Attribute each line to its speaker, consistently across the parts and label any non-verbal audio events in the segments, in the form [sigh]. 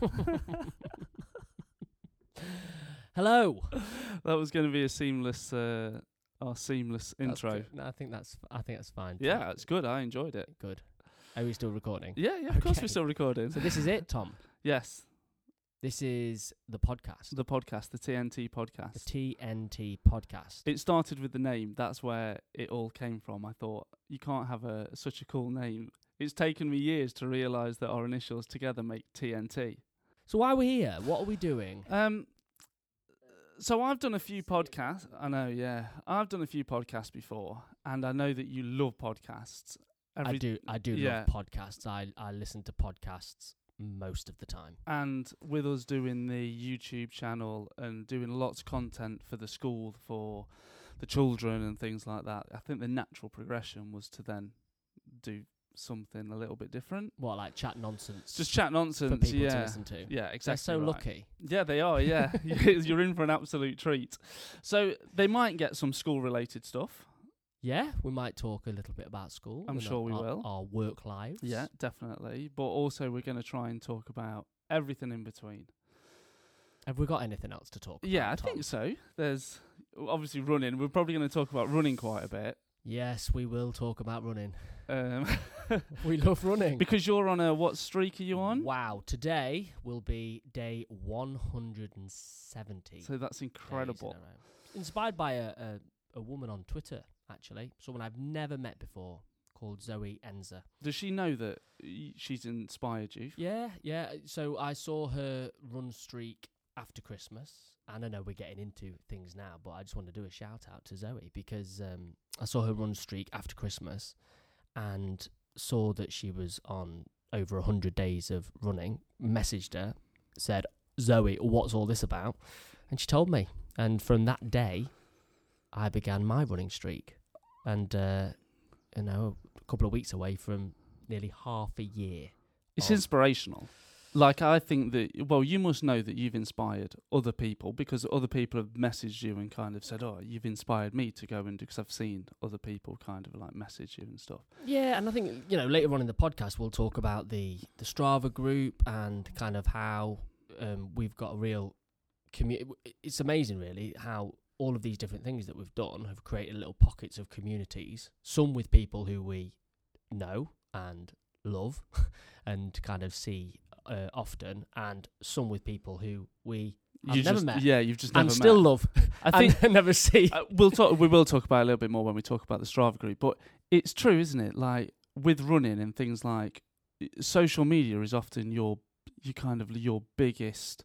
Speaker 1: [laughs] Hello.
Speaker 2: That was going to be a seamless, uh, our seamless
Speaker 1: That's
Speaker 2: intro.
Speaker 1: good. No, I think that's. I think that's fine. Tom.
Speaker 2: Yeah, it's good. I enjoyed it.
Speaker 1: Good. Are we still recording?
Speaker 2: Yeah, yeah. Of course,
Speaker 1: Okay.
Speaker 2: we're still recording.
Speaker 1: So this is it, Tom. [laughs]
Speaker 2: yes,
Speaker 1: This is the podcast,
Speaker 2: the podcast, the TNT podcast.
Speaker 1: the
Speaker 2: podcast.
Speaker 1: TNT podcast.
Speaker 2: it started with the name. That's where it all came from. I thought you can't have a such a cool name. It's taken me years to realise that our initials together make TNT.
Speaker 1: So why are we here? What are we doing?
Speaker 2: Um, so I've done a few podcasts. I know, yeah, I've done a few podcasts before, and I know that you love podcasts.
Speaker 1: I do. I do
Speaker 2: yeah.
Speaker 1: love podcasts. I I listen to podcasts most of the time.
Speaker 2: And with us doing the YouTube channel and doing lots of content for the school for the children and things like that, I think the natural progression was to then do something a little bit different.
Speaker 1: What like chat nonsense?
Speaker 2: Just chat nonsense for
Speaker 1: people to
Speaker 2: yeah.
Speaker 1: listen to.
Speaker 2: Yeah, exactly.
Speaker 1: They're so
Speaker 2: right.
Speaker 1: lucky.
Speaker 2: Yeah, they are. Yeah, [laughs] [laughs] you're in for an absolute treat. So they might get some school-related stuff.
Speaker 1: Yeah, we might talk a little bit about school.
Speaker 2: I'm sure
Speaker 1: our,
Speaker 2: we will.
Speaker 1: Our work lives.
Speaker 2: Yeah, definitely. But also, we're going to try and talk about everything in between.
Speaker 1: Have we got anything else to talk?
Speaker 2: Yeah, I
Speaker 1: about, Tom?
Speaker 2: think so. There's obviously running. We're probably going to talk about running quite a bit.
Speaker 1: Yes, we will talk about running.
Speaker 2: Um, [laughs]
Speaker 1: We love running.
Speaker 2: because you're on a what streak are you on?
Speaker 1: Wow, today will be day 170.
Speaker 2: So that's
Speaker 1: days in
Speaker 2: incredible.
Speaker 1: Inspired by a, a, a woman on Twitter, actually, someone I've never met before, called Zoe Enza.
Speaker 2: Does she know that she's inspired you?
Speaker 1: Yeah, yeah. So I saw her run streak after Christmas, and I know we're getting into things now, but I just want to do a shout out to Zoe because um, I saw her run streak after Christmas, and saw that she was on over a hundred days of running. Messaged her, said, "Zoe, what's all this about?" And she told me, and from that day, I began my running streak, and uh, you know, a couple of weeks away from nearly half a year.
Speaker 2: It's inspirational. Like I think that well, you must know that you've inspired other people because other people have messaged you and kind of said, "Oh, you've inspired me to go and do." Because I've seen other people kind of like message you and stuff.
Speaker 1: Yeah, and I think you know later on in the podcast we'll talk about the the Strava group and kind of how um, we've got a real community. It's amazing, really, how all of these different things that we've done have created little pockets of communities. Some with people who we know and love [laughs] and kind of see uh, often, and some with people who we
Speaker 2: you
Speaker 1: never
Speaker 2: just,
Speaker 1: met
Speaker 2: Yeah, you've just never
Speaker 1: and still
Speaker 2: met.
Speaker 1: love [laughs]
Speaker 2: I think [laughs]
Speaker 1: never see.
Speaker 2: uh, we'll talk. We will talk about it a little bit more when we talk about the Strava group. But it's true, isn't it? Like with running and things like social media is often your you kind of your biggest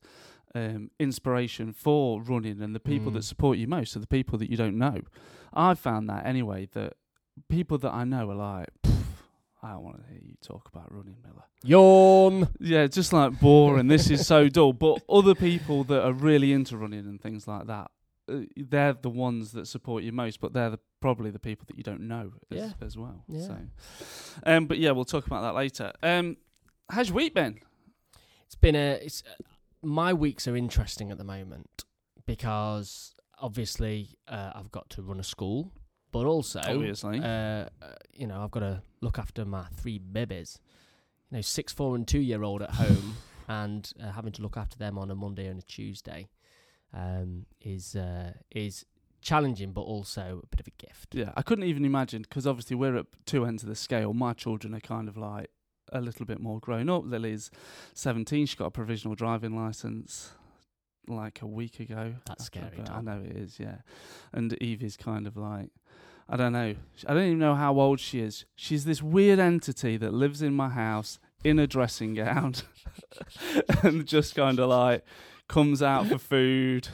Speaker 2: um, inspiration for running, and the people
Speaker 1: Mm.
Speaker 2: that support you most are the people that you don't know. I've found that anyway. That people that I know are like. "Pff, I don't want to hear you talk about running, Miller.
Speaker 1: Yawn.
Speaker 2: Yeah, just like boring. this is so dull. But other people that are really into running and things like that, uh, they're the ones that support you most. But they're the, probably the people that you don't know as,
Speaker 1: Yeah.
Speaker 2: as well.
Speaker 1: Yeah.
Speaker 2: So, um, but yeah, we'll talk about that later. Um, how's your week been?
Speaker 1: It's been a. It's uh, my weeks are interesting at the moment because obviously uh, I've got to run a school, but also
Speaker 2: Obviously,
Speaker 1: uh, uh, you know I've got to look after my three babies. You know, six, four, and two year old at home, [laughs] and uh, having to look after them on a Monday and a Tuesday um, is uh, is challenging, but also a bit of a gift.
Speaker 2: yeah, I couldn't even imagine because obviously we're at two ends of the scale. My children are kind of like a little bit more grown up. Lily's seventeen; she got a provisional driving license like a week ago.
Speaker 1: That's scary,
Speaker 2: I know it is, yeah. And Evie's kind of like, I don't know. I don't even know how old she is. She's this weird entity that lives in my house in a dressing gown [laughs] and just kind of like comes out for food,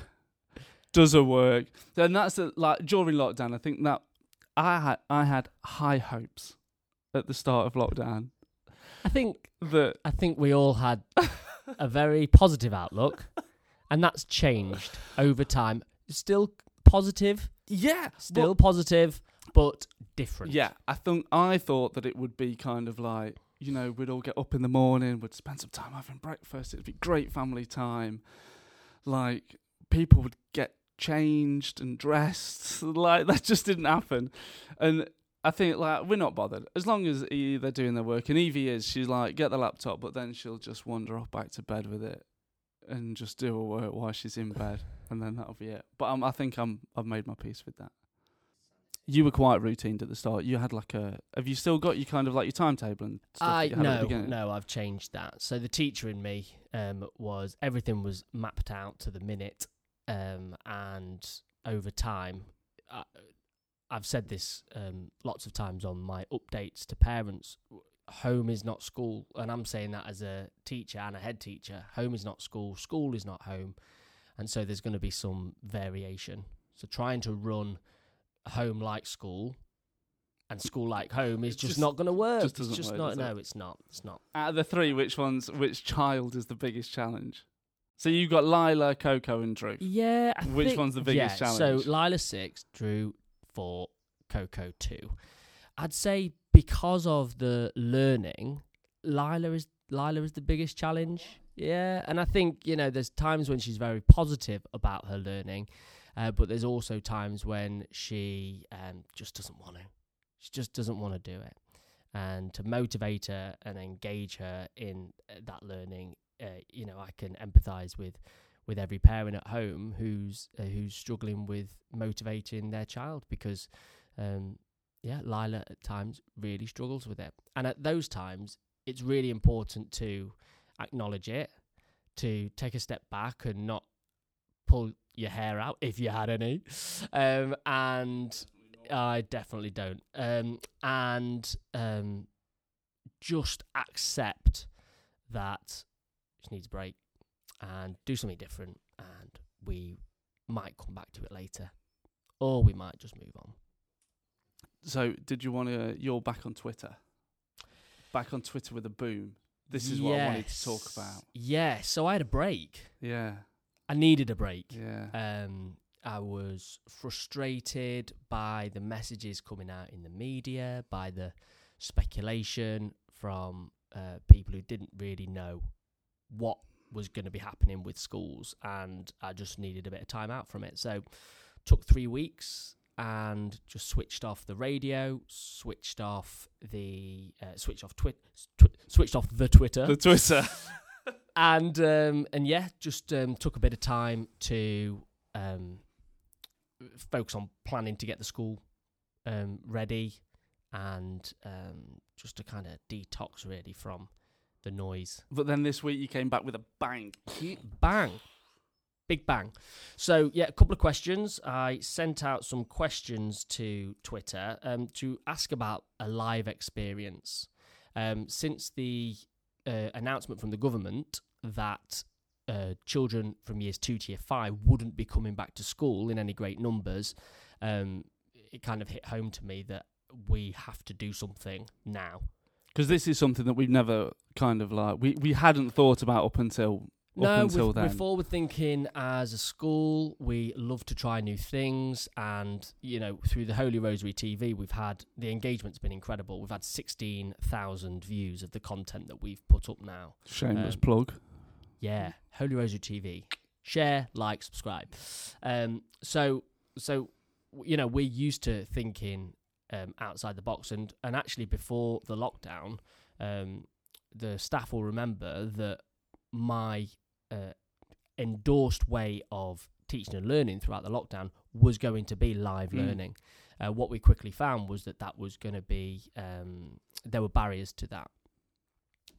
Speaker 2: does her work. Then that's the, like during lockdown. I think that I had I had high hopes at the start of lockdown
Speaker 1: I think
Speaker 2: that
Speaker 1: I think we all had [laughs] a very positive outlook, and that's changed over time. Still positive,
Speaker 2: yeah,
Speaker 1: still
Speaker 2: well,
Speaker 1: positive, but different.
Speaker 2: Yeah, I think I thought that it would be kind of like you know we'd all get up in the morning, we'd spend some time having breakfast. It'd be great family time. Like people would get changed and dressed. [laughs] Like that just didn't happen, and I think like we're not bothered as long as e- they're doing their work. And Evie is, she's like get the laptop, but then she'll just wander off back to bed with it and just do her work while she's in bed, and then that'll be it. But um, I think I'm I've made my peace with that. You were quite routined at the start. You had like a. Have you still got you kind of like your timetable and stuff?
Speaker 1: I
Speaker 2: had
Speaker 1: no no I've changed that. So the teacher in me um, was everything was mapped out to the minute, um, and over time, I, I've said this um, lots of times on my updates to parents. Home is not school, and I'm saying that as a teacher and a head teacher. Home is not school. School is not home, and so there's going to be some variation. So trying to run home like school and school like home is just,
Speaker 2: just-
Speaker 1: not going to work.
Speaker 2: just
Speaker 1: it's just
Speaker 2: work,
Speaker 1: not.
Speaker 2: does it?
Speaker 1: No, it's not. It's not.
Speaker 2: Out of the three, which ones? Which child is the biggest challenge? So you've got Lila, Coco, and Drew.
Speaker 1: Yeah. I
Speaker 2: Which
Speaker 1: think-
Speaker 2: one's the biggest
Speaker 1: yeah,
Speaker 2: challenge?
Speaker 1: So Lila six, Drew four, Coco two. I'd say because of the learning, Lila is Lila is the biggest challenge. Yeah, and I think you know there's times when she's very positive about her learning, uh, but there's also times when she um, just doesn't want to. She just doesn't want to do it, and to motivate her and engage her in uh, that learning, uh, you know, I can empathise with with every parent at home who's uh, who's struggling with motivating their child because um yeah Lila at times really struggles with it. And at those times it's really important to acknowledge it to take a step back and not pull your hair out if you had any. Um and I definitely don't. Um and um just accept that she needs a break and do something different and we might come back to it later or we might just move on
Speaker 2: So did you want to? You're back on Twitter. Back on Twitter with a boom. This is what I wanted to talk about.
Speaker 1: yeah so i had a break
Speaker 2: Yeah,
Speaker 1: i needed a break
Speaker 2: yeah.
Speaker 1: um i was frustrated by the messages coming out in the media by the speculation from uh, people who didn't really know what was going to be happening with schools and i just needed a bit of time out from it so took three weeks and just switched off the radio switched off the uh, switched off twit tw- switched off the twitter
Speaker 2: the Twitter. [laughs] [laughs]
Speaker 1: and um, and yeah, just um, took a bit of time to um, focus on planning to get the school um, ready, and um, just to kind of detox really from the noise.
Speaker 2: but then this week you came back with a bang.
Speaker 1: Bang, big bang. So yeah, a couple of questions. I sent out some questions to Twitter um, to ask about a live experience. Um, since the uh, announcement from the government that uh, children from years two to year five wouldn't be coming back to school in any great numbers, um, it kind of hit home to me that we have to do something now.
Speaker 2: Because this is something that we've never kind of like we, we hadn't thought about up until
Speaker 1: No, we're, we're forward thinking as a school. We love to try new things, and you know, through the Holy Rosary TV, we've had the engagement's been incredible. We've had sixteen thousand views of the content that we've put up now.
Speaker 2: shameless
Speaker 1: um,
Speaker 2: plug.
Speaker 1: Yeah, Holy Rosary TV. Share, like, subscribe. Um, so, so you know, we're used to thinking um, outside the box, and and actually before the lockdown, um, the staff will remember that my uh, endorsed way of teaching and learning throughout the lockdown was going to be live
Speaker 2: Mm.
Speaker 1: learning. Uh, what we quickly found was that that was going to be um, there were barriers to that.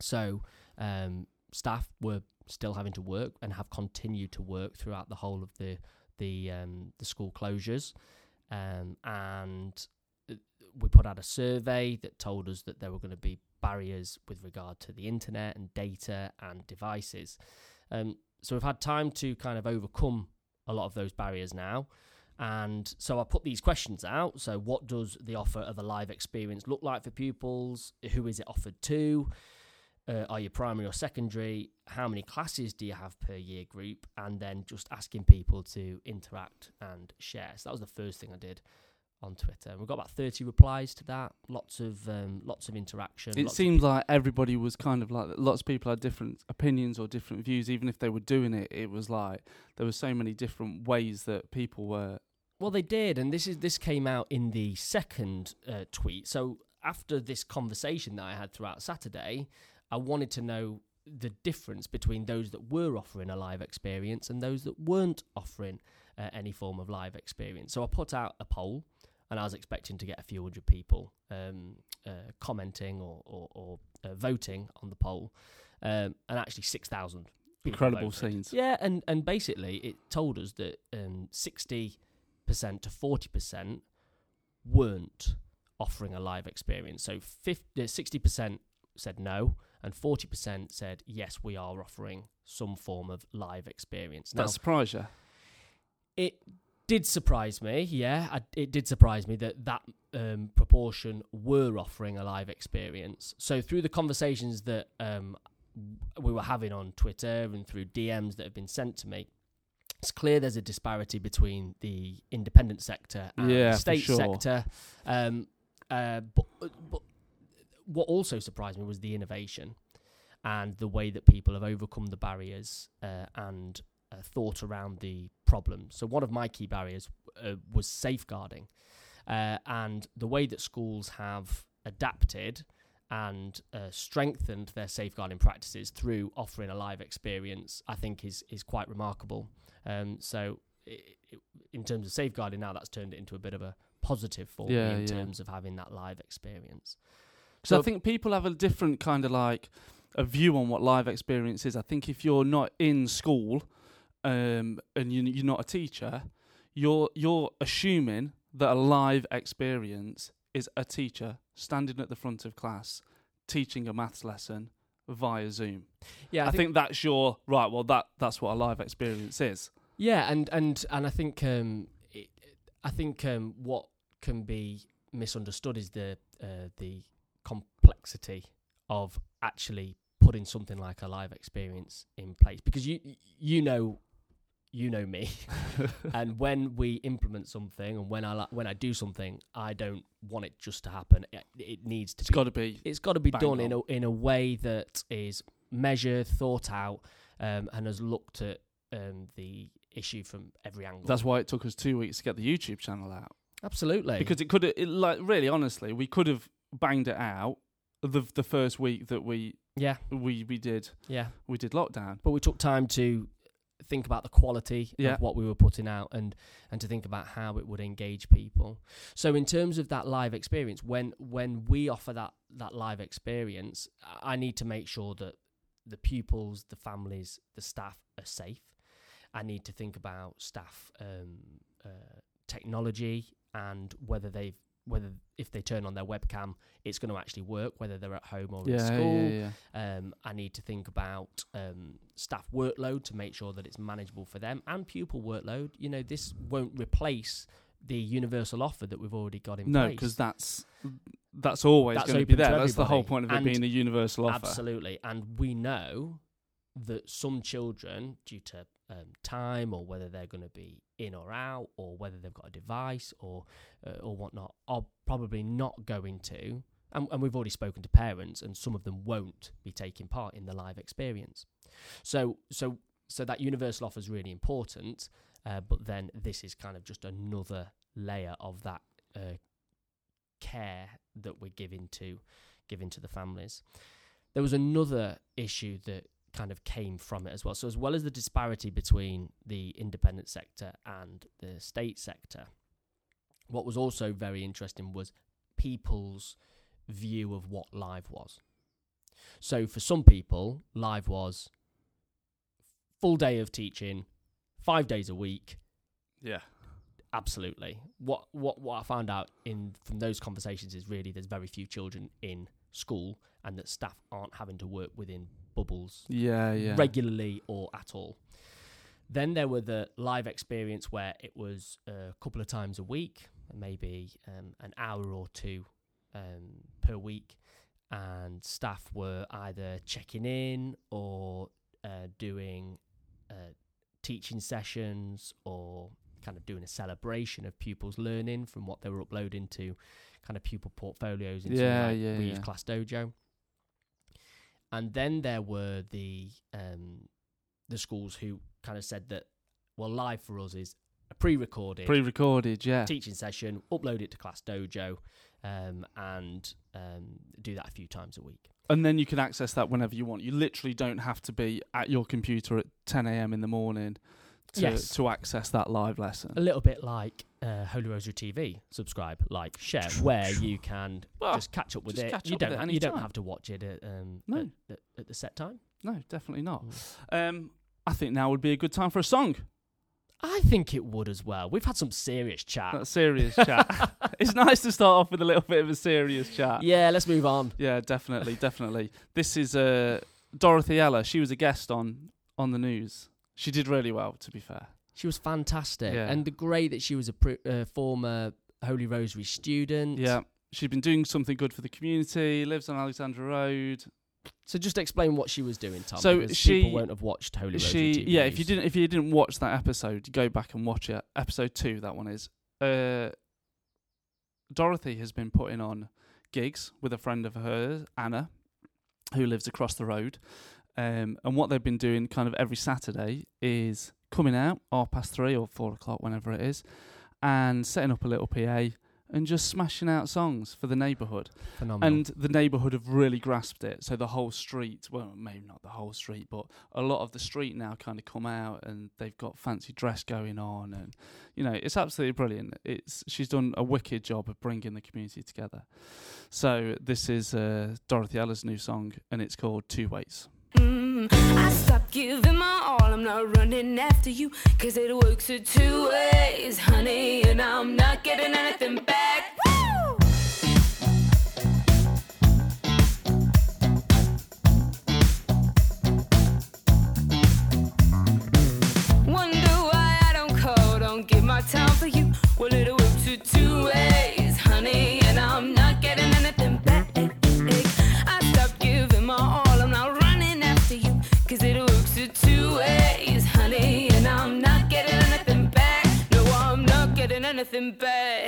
Speaker 1: So um, staff were still having to work and have continued to work throughout the whole of the the um, the school closures, um, and uh, we put out a survey that told us that there were going to be barriers with regard to the internet and data and devices. Um, so we've had time to kind of overcome a lot of those barriers now. And so I put these questions out. So, what does the offer of a live experience look like for pupils? Who is it offered to? Uh, are you primary or secondary? How many classes do you have per year group? And then just asking people to interact and share. So that was the first thing I did on Twitter. We got about thirty replies to that. Lots of um, lots of interaction.
Speaker 2: It seemed like everybody was kind of like lots of people had different opinions or different views. Even if they were doing it, it was like there were so many different ways that people were
Speaker 1: Well, they did, and this is this came out in the second uh, tweet. So after this conversation that I had throughout Saturday, I wanted to know the difference between those that were offering a live experience and those that weren't offering uh, any form of live experience. So I put out a poll, and I was expecting to get a few hundred people um, uh, commenting or, or, or uh, voting on the poll, um, and actually six thousand.
Speaker 2: Incredible
Speaker 1: voted.
Speaker 2: scenes.
Speaker 1: Yeah, and and basically it told us that um, sixty percent to forty percent weren't offering a live experience. So 60% said no, and 40% said yes, we are offering some form of live experience. Now,
Speaker 2: That surprised you?
Speaker 1: it did surprise me, yeah, I, it did surprise me that that um, proportion were offering a live experience. So through the conversations that um, we were having on Twitter and through DMs that have been sent to me, it's clear there's a disparity between the independent sector and
Speaker 2: Yeah,
Speaker 1: the state
Speaker 2: sure.
Speaker 1: sector. Um, uh, but, but what also surprised me was the innovation and the way that people have overcome the barriers uh, and uh, thought around the problem. So one of my key barriers uh, was safeguarding, uh, and the way that schools have adapted and uh, strengthened their safeguarding practices through offering a live experience, I think is is quite remarkable. Um, so, i i in terms of safeguarding, now that's turned it into a bit of a positive for
Speaker 2: Yeah,
Speaker 1: me in
Speaker 2: yeah.
Speaker 1: terms of having that live experience.
Speaker 2: So I think people have a different kind of like a view on what live experience is. I think if you're not in school um, and you, you're not a teacher, you're you're assuming that a live experience is a teacher standing at the front of class teaching a maths lesson via Zoom.
Speaker 1: Yeah,
Speaker 2: I, think, that's your right. Well, that that's what a live experience is.
Speaker 1: Yeah, and and and I think um, it, I think um, what can be misunderstood is the uh, the complexity of actually putting something like a live experience in place because you you know you know me [laughs] and when we implement something and when I li- when I do something I don't want it just to happen it, it needs to
Speaker 2: It's
Speaker 1: be
Speaker 2: got to be
Speaker 1: it's got to be done in a in a way that is measured, thought out, um, and has looked at um, the issue from every angle.
Speaker 2: That's why it took us two weeks to get the YouTube channel out.
Speaker 1: absolutely
Speaker 2: because it could have it, like really honestly we could have banged it out the the first week that we
Speaker 1: yeah,
Speaker 2: we we did
Speaker 1: yeah.
Speaker 2: we did lockdown
Speaker 1: But we took time to think about the quality
Speaker 2: Yeah.
Speaker 1: of what we were putting out and and to think about how it would engage people. So in terms of that live experience, when when we offer that that live experience, I I need to make sure that the pupils, the families, the staff are safe. I need to think about staff um, uh, technology and whether they've whether if they turn on their webcam, it's going to actually work, whether they're at home or in
Speaker 2: yeah,
Speaker 1: school.
Speaker 2: yeah yeah
Speaker 1: Um, I need to think about um, staff workload to make sure that it's manageable for them and pupil workload. You know, this won't replace the universal offer that we've already got in
Speaker 2: no
Speaker 1: place.
Speaker 2: No, because that's that's always going to be
Speaker 1: to
Speaker 2: there that's the whole point of it
Speaker 1: And
Speaker 2: being a universal offer
Speaker 1: Absolutely. And we know that some children, due to um, time or whether they're going to be in or out or whether they've got a device or uh, or whatnot, are probably not going to. And, and we've already spoken to parents, and some of them won't be taking part in the live experience. So so so that universal offer is really important. Uh, but then this is kind of just another layer of that uh, care that we're giving to giving to the families. There was another issue that kind of came from it as well. So as well as the disparity between the independent sector and the state sector, what was also very interesting was people's view of what live was. So for some people, live was full day of teaching, five days a week,
Speaker 2: yeah
Speaker 1: Absolutely. What what what I found out in from those conversations is really there's very few children in school and that staff aren't having to work within bubbles
Speaker 2: yeah yeah
Speaker 1: regularly or at all. Then there were the live experience where it was a couple of times a week, maybe um, an hour or two um, per week, and staff were either checking in or uh, doing uh, teaching sessions or kind of doing a celebration of pupils learning from what they were uploading to kind of pupil portfolios into
Speaker 2: Yeah,
Speaker 1: like
Speaker 2: yeah,
Speaker 1: we use
Speaker 2: yeah.
Speaker 1: Class Dojo. And then there were the um, the schools who kind of said that well, live for us is a pre-recorded
Speaker 2: pre-recorded. Yeah,
Speaker 1: teaching session, upload it to Class Dojo, um, and um, do that a few times a week.
Speaker 2: and then you can access that whenever you want. You literally don't have to be at your computer at 10 a.m. in the morning to
Speaker 1: Yes.
Speaker 2: to access that live lesson.
Speaker 1: A little bit like uh, Holy Rosary TV. Subscribe, like, share, where you can
Speaker 2: Well,
Speaker 1: just catch up with it.
Speaker 2: catch
Speaker 1: you
Speaker 2: up
Speaker 1: don't.
Speaker 2: it
Speaker 1: you don't
Speaker 2: time.
Speaker 1: have to watch it at, um,
Speaker 2: No.
Speaker 1: at, at, the set time.
Speaker 2: No, definitely not.
Speaker 1: Mm.
Speaker 2: Um, I think now would be a good time for a song.
Speaker 1: I think it would as well. We've had some serious chat.
Speaker 2: A serious chat. [laughs] [laughs] it's nice to start off with a little bit of a serious chat.
Speaker 1: yeah, let's move on.
Speaker 2: Yeah, definitely, definitely. This is uh, Dorothy Ella. She was a guest on on the news. She did really well, to be fair.
Speaker 1: She was fantastic,
Speaker 2: Yeah.
Speaker 1: and the great that she was a pr- uh, former Holy Rosary student.
Speaker 2: Yeah, she'd been doing something good for the community. Lives on Alexandra Road.
Speaker 1: So just explain what she was doing, Tom.
Speaker 2: So she-
Speaker 1: people won't have watched Holy Rosary
Speaker 2: she yeah if you didn't if you didn't watch that episode go back and watch it episode two that one is uh dorothy has been putting on gigs with a friend of hers anna who lives across the road um and what they've been doing kind of every saturday is coming out half past three or four o'clock whenever it is and setting up a little pa and just smashing out songs for the neighbourhood
Speaker 1: Phenomenal.
Speaker 2: and the neighbourhood have really grasped it. So the whole street, well, maybe not the whole street, but a lot of the street now kind of come out and they've got fancy dress going on, and you know it's absolutely brilliant. It's she's done a wicked job of bringing the community together. So this is uh, Dorothy Ella's new song, and it's called Two Ways.
Speaker 3: I stopped giving my all. I'm not running after you. Cause it works in two ways, honey. And I'm not getting anything back. Woo! Wonder why I don't call, don't give my time for you. Well, it works in two ways, getting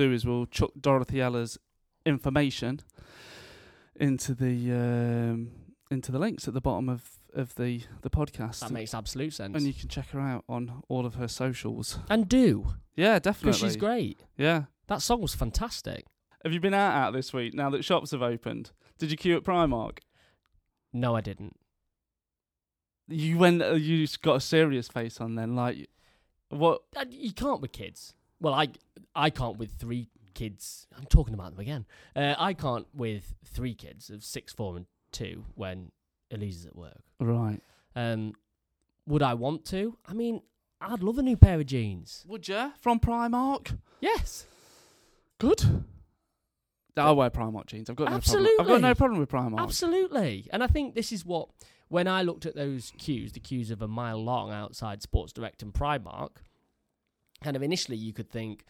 Speaker 3: do
Speaker 2: is we'll chuck Dorothy Ella's information into the um, into the links at the bottom of, of the the podcast.
Speaker 1: that makes absolute sense.
Speaker 2: and you can check her out on all of her socials.
Speaker 1: and do
Speaker 2: Yeah, definitely.
Speaker 1: because she's great.
Speaker 2: Yeah.
Speaker 1: That song was fantastic.
Speaker 2: Have you been out out this week now that shops have opened? Did you queue at Primark?
Speaker 1: No, I didn't.
Speaker 2: You went. Uh, you got a serious face on then, like What?
Speaker 1: Uh, You can't with kids. Well, I I can't with three kids. I'm talking about them again. Uh, I can't with three kids of six, four, and two when Elise's at work.
Speaker 2: Right.
Speaker 1: Um, would I want to? I mean, I'd love a new pair of jeans.
Speaker 2: Would you from Primark?
Speaker 1: Yes.
Speaker 2: Good. I wear Primark jeans. I've got no problem. I've got no problem with Primark.
Speaker 1: Absolutely. And I think this is what, when I looked at those queues, the queues of a mile long outside Sports Direct and Primark, kind of initially you could think,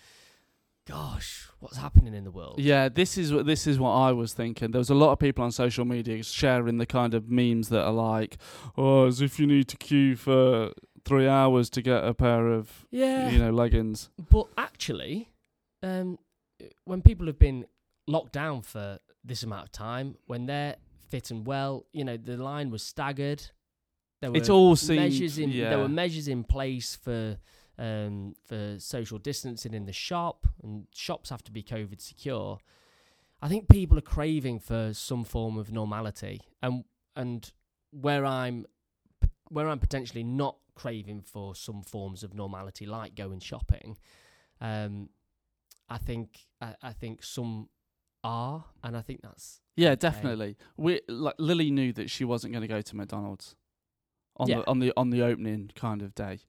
Speaker 1: gosh, what's happening in the world?
Speaker 2: Yeah, this is what this is what I was thinking. There was a lot of people on social media sharing the kind of memes that are like, "Oh, as if you need to queue for three hours to get a pair of
Speaker 1: Yeah.
Speaker 2: you know leggings."
Speaker 1: But actually, um, when people have been locked down for this amount of time, when they're fit and well, you know, the line was staggered. There were
Speaker 2: It's all seemed
Speaker 1: measures in.
Speaker 2: yeah.
Speaker 1: There were measures in place for um, for social distancing in the shop, and shops have to be COVID secure. I think people are craving for some form of normality, and and where I'm where I'm potentially not craving for some forms of normality, like going shopping. Um, I think I, I think some are, and I think that's
Speaker 2: Yeah,
Speaker 1: Okay.
Speaker 2: definitely. We like Lily knew that she wasn't going to go to McDonald's on
Speaker 1: Yeah.
Speaker 2: the on the on the opening kind of day,